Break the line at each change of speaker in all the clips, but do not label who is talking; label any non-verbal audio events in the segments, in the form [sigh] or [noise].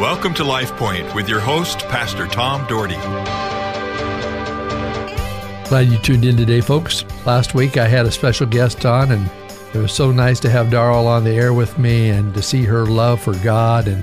Welcome to Life Point with your host, Pastor Tom Dougherty.
Glad you tuned in today, folks. Last week I had a special guest on, and it was so nice to have Darrell on the air with me and to see her love for God and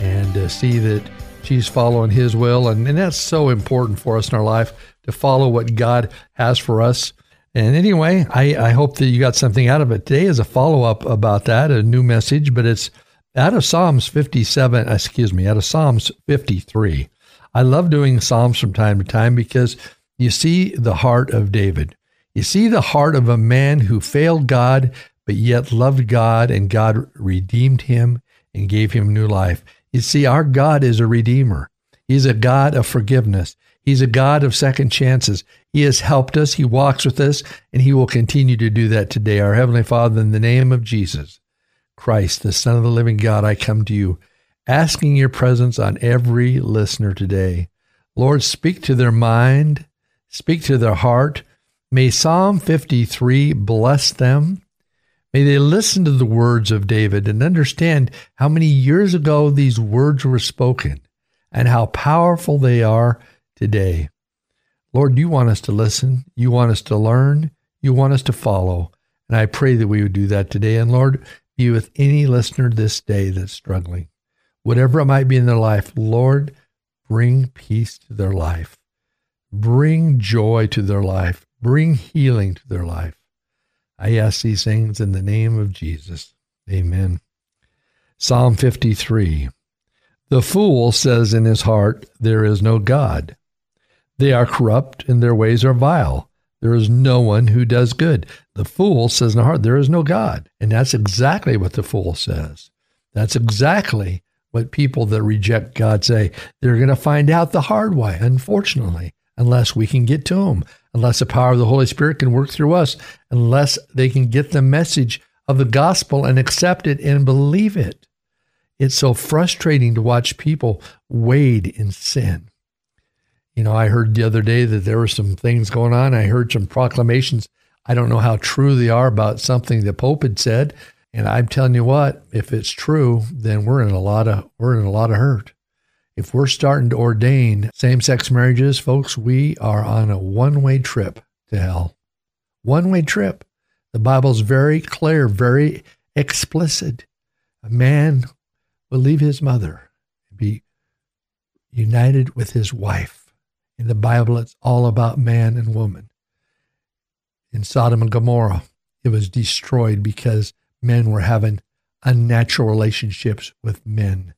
and to see that she's following His will, and, and that's so important for us in our life to follow what God has for us. And anyway, I, I hope that you got something out of it. Today is a follow up about that, a new message, but it's out of Psalms 57, uh, excuse me, out of Psalms 53. I love doing Psalms from time to time because you see the heart of David. You see the heart of a man who failed God, but yet loved God, and God redeemed him and gave him new life. You see, our God is a redeemer. He's a God of forgiveness. He's a God of second chances. He has helped us. He walks with us, and He will continue to do that today. Our Heavenly Father, in the name of Jesus, Christ, the Son of the living God, I come to you, asking your presence on every listener today. Lord, speak to their mind, speak to their heart. May Psalm 53 bless them. May they listen to the words of David and understand how many years ago these words were spoken and how powerful they are today. Lord, you want us to listen. You want us to learn. You want us to follow. And I pray that we would do that today. And Lord, be with any listener this day that's struggling. Whatever it might be in their life, Lord, bring peace to their life. Bring joy to their life. Bring healing to their life. I ask these things in the name of Jesus. Amen. Psalm 53. The fool says in his heart, There is no God. They are corrupt and their ways are vile. There is no one who does good. The fool says in the heart, There is no God. And that's exactly what the fool says. That's exactly what people that reject God say. They're going to find out the hard way, unfortunately, unless we can get to them, unless the power of the Holy Spirit can work through us, unless they can get the message of the gospel and accept it and believe it. It's so frustrating to watch people wade in sin. You know, I heard the other day that there were some things going on. I heard some proclamations. I don't know how true they are about something the Pope had said. And I'm telling you what, if it's true, then we're in a lot of we're in a lot of hurt. If we're starting to ordain same-sex marriages, folks, we are on a one-way trip to hell. One-way trip. The Bible's very clear, very explicit. A man will leave his mother and be united with his wife in the Bible, it's all about man and woman. In Sodom and Gomorrah, it was destroyed because men were having unnatural relationships with men.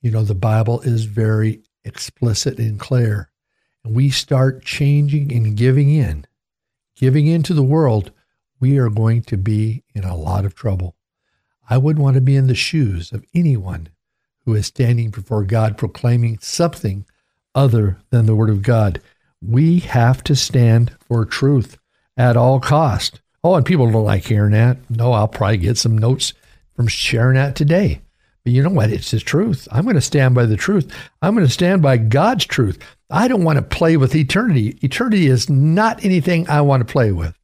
You know, the Bible is very explicit and clear. And we start changing and giving in, giving in to the world, we are going to be in a lot of trouble. I wouldn't want to be in the shoes of anyone who is standing before God proclaiming something other than the Word of God. We have to stand for truth at all cost. Oh, and people don't like hearing that. No, I'll probably get some notes from sharing that today. But you know what? It's the truth. I'm going to stand by the truth. I'm going to stand by God's truth. I don't want to play with eternity. Eternity is not anything I want to play with.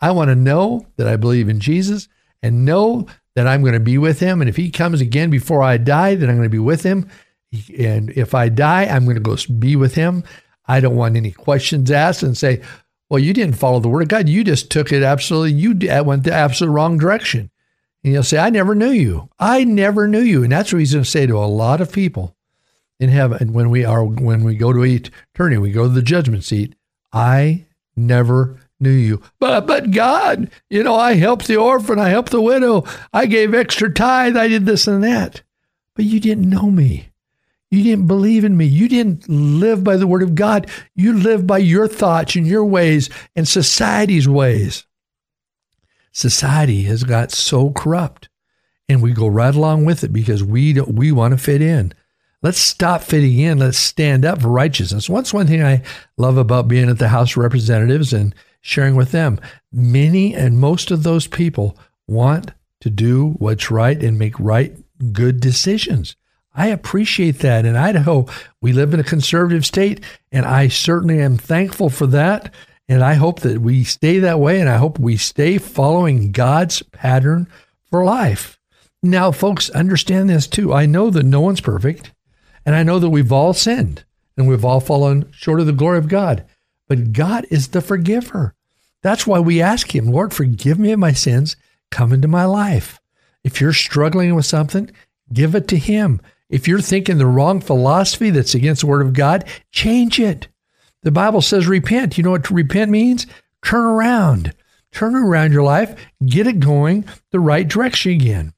I want to know that I believe in Jesus and know that I'm going to be with him. And if he comes again before I die, then I'm going to be with him. And if I die, I'm going to go be with him. I don't want any questions asked and say, well, you didn't follow the word of God. You just took it absolutely, you went the absolute wrong direction. And you'll say, I never knew you. I never knew you. And that's what he's going to say to a lot of people in heaven when we are when we go to eternity, we go to the judgment seat. I never knew you. But but God, you know, I helped the orphan, I helped the widow, I gave extra tithe, I did this and that. But you didn't know me. You didn't believe in me. You didn't live by the word of God. You live by your thoughts and your ways and society's ways. Society has got so corrupt and we go right along with it because we we want to fit in. Let's stop fitting in. Let's stand up for righteousness. What's one thing I love about being at the House of Representatives and sharing with them? Many and most of those people want to do what's right and make right, good decisions. I appreciate that. In Idaho, we live in a conservative state, and I certainly am thankful for that. And I hope that we stay that way, and I hope we stay following God's pattern for life. Now, folks, understand this too. I know that no one's perfect. And I know that we've all sinned and we've all fallen short of the glory of God. But God is the forgiver. That's why we ask Him, Lord, forgive me of my sins. Come into my life. If you're struggling with something, give it to Him. If you're thinking the wrong philosophy that's against the Word of God, change it. The Bible says repent. You know what repent means? Turn around. Turn around your life, get it going the right direction again.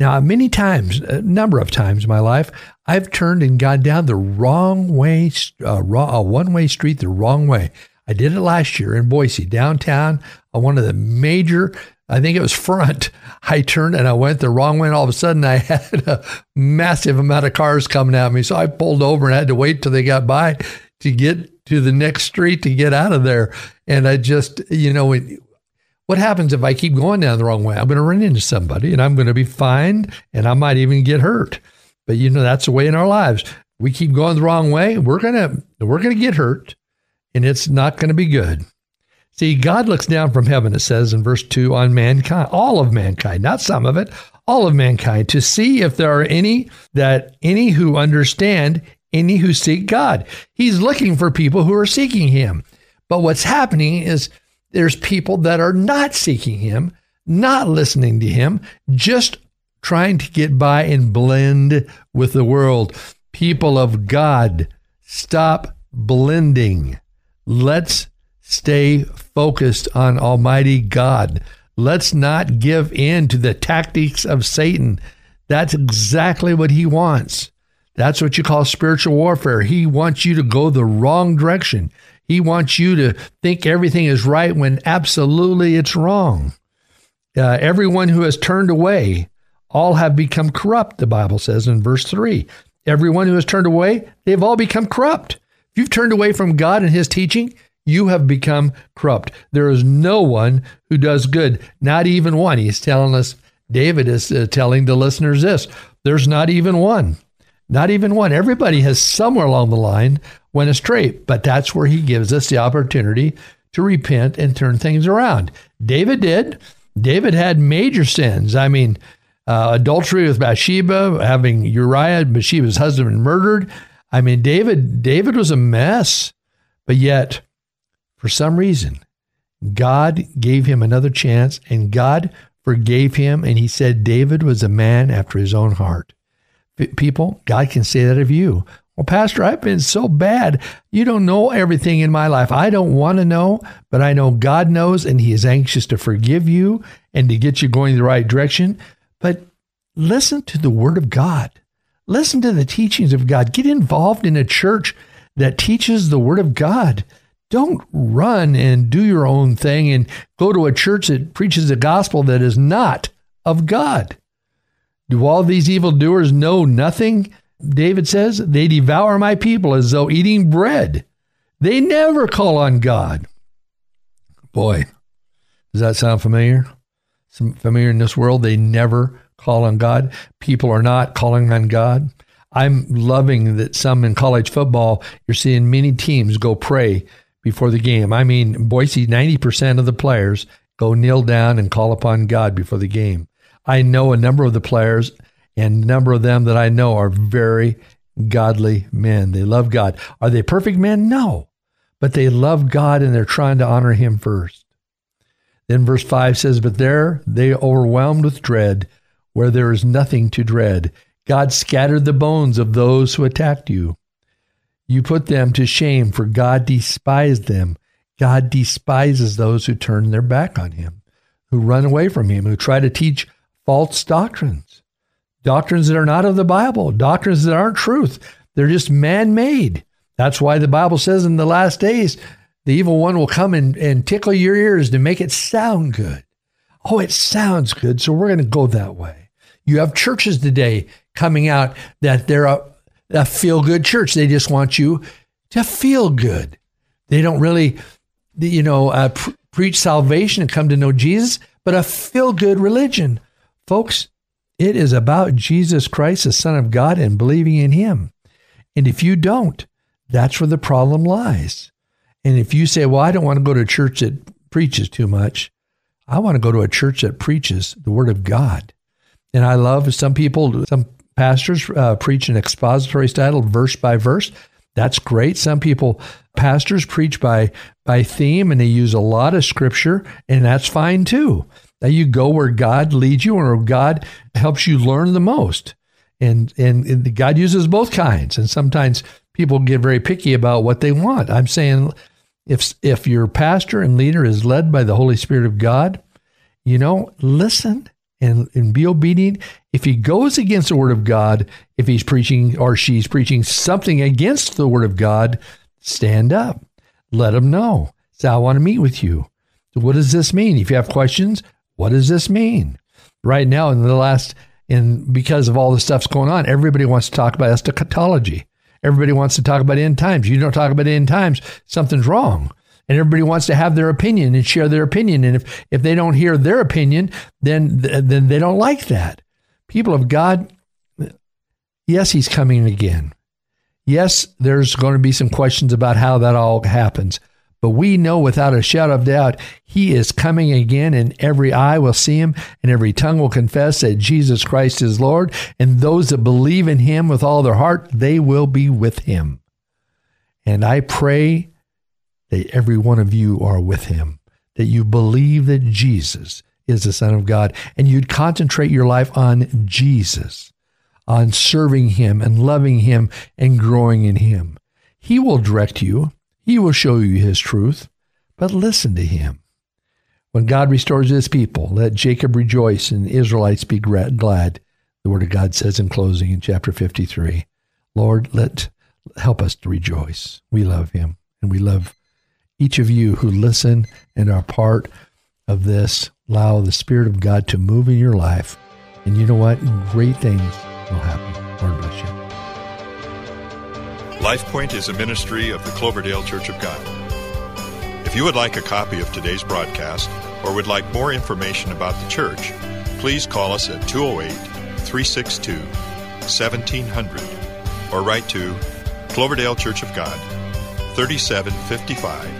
Now, many times, a number of times in my life, I've turned and gone down the wrong way, uh, a one way street the wrong way. I did it last year in Boise, downtown, on one of the major, I think it was front. [laughs] I turned and I went the wrong way, and all of a sudden I [laughs] had a massive amount of cars coming at me. So I pulled over and I had to wait till they got by to get to the next street to get out of there. And I just, you know, what happens if I keep going down the wrong way? I'm going to run into somebody and I'm going to be fined and I might even get hurt. But you know, that's the way in our lives. We keep going the wrong way, we're going to we're going to get hurt and it's not going to be good. See, God looks down from heaven, it says in verse 2, on mankind, all of mankind, not some of it, all of mankind, to see if there are any that any who understand, any who seek God. He's looking for people who are seeking him. But what's happening is there's people that are not seeking him, not listening to him, just trying to get by and blend with the world. People of God, stop blending. Let's stay focused on Almighty God. Let's not give in to the tactics of Satan. That's exactly what he wants. That's what you call spiritual warfare. He wants you to go the wrong direction. He wants you to think everything is right when absolutely it's wrong. Uh, everyone who has turned away, all have become corrupt, the Bible says in verse 3. Everyone who has turned away, they've all become corrupt. If you've turned away from God and his teaching, you have become corrupt. There is no one who does good, not even one. He's telling us, David is uh, telling the listeners this there's not even one. Not even one. Everybody has somewhere along the line went astray. But that's where he gives us the opportunity to repent and turn things around. David did. David had major sins. I mean, uh, adultery with Bathsheba, having Uriah, Bathsheba's husband, murdered. I mean, David. David was a mess, but yet, for some reason, God gave him another chance, and God forgave him, and He said David was a man after His own heart. People, God can say that of you. Well, Pastor, I've been so bad. You don't know everything in my life. I don't want to know, but I know God knows, and He is anxious to forgive you and to get you going the right direction. But listen to the Word of God. Listen to the teachings of God. Get involved in a church that teaches the Word of God. Don't run and do your own thing and go to a church that preaches a gospel that is not of God. Do all these evildoers know nothing? David says, they devour my people as though eating bread. They never call on God. Boy, does that sound familiar? Some familiar in this world? They never call on God. People are not calling on God. I'm loving that some in college football, you're seeing many teams go pray before the game. I mean, Boise, 90% of the players go kneel down and call upon God before the game. I know a number of the players and a number of them that I know are very godly men. They love God. Are they perfect men? No. But they love God and they're trying to honor him first. Then verse 5 says, But there they overwhelmed with dread, where there is nothing to dread. God scattered the bones of those who attacked you. You put them to shame, for God despised them. God despises those who turn their back on him, who run away from him, who try to teach false doctrines doctrines that are not of the Bible, doctrines that aren't truth. They're just man made. That's why the Bible says in the last days, the evil one will come and, and tickle your ears to make it sound good. Oh, it sounds good, so we're going to go that way. You have churches today coming out that they're a, a feel good church. They just want you to feel good. They don't really, you know, uh, pr- preach salvation and come to know Jesus, but a feel good religion. Folks, it is about Jesus Christ, the Son of God, and believing in Him. And if you don't, that's where the problem lies. And if you say, well, I don't want to go to a church that preaches too much, I want to go to a church that preaches the Word of God. And I love some people, some pastors uh, preach an expository style, verse by verse. That's great. Some people, pastors preach by by theme, and they use a lot of scripture, and that's fine too. Now you go where God leads you, or God helps you learn the most, and and, and God uses both kinds. And sometimes people get very picky about what they want. I'm saying, if if your pastor and leader is led by the Holy Spirit of God, you know, listen and, and be obedient. If he goes against the word of God, if he's preaching or she's preaching something against the word of God, stand up. Let him know. Say, I want to meet with you. So what does this mean? If you have questions, what does this mean? Right now, in the last, in because of all the stuff's going on, everybody wants to talk about eschatology. Everybody wants to talk about end times. You don't talk about end times, something's wrong and everybody wants to have their opinion and share their opinion. And if, if they don't hear their opinion, then, then they don't like that. People of God, yes, he's coming again. Yes, there's going to be some questions about how that all happens. But we know without a shadow of doubt, he is coming again, and every eye will see him, and every tongue will confess that Jesus Christ is Lord. And those that believe in him with all their heart, they will be with him. And I pray that every one of you are with him, that you believe that Jesus is the Son of God, and you'd concentrate your life on Jesus, on serving him and loving him and growing in him. He will direct you, he will show you his truth, but listen to him. When God restores his people, let Jacob rejoice and the Israelites be glad. The word of God says in closing in chapter 53. Lord, let help us to rejoice. We love him and we love each of you who listen and are part of this. Allow the Spirit of God to move in your life. And you know what? Great things will happen. Lord bless you.
LifePoint is a ministry of the Cloverdale Church of God. If you would like a copy of today's broadcast or would like more information about the church, please call us at 208 362 1700 or write to Cloverdale Church of God, 3755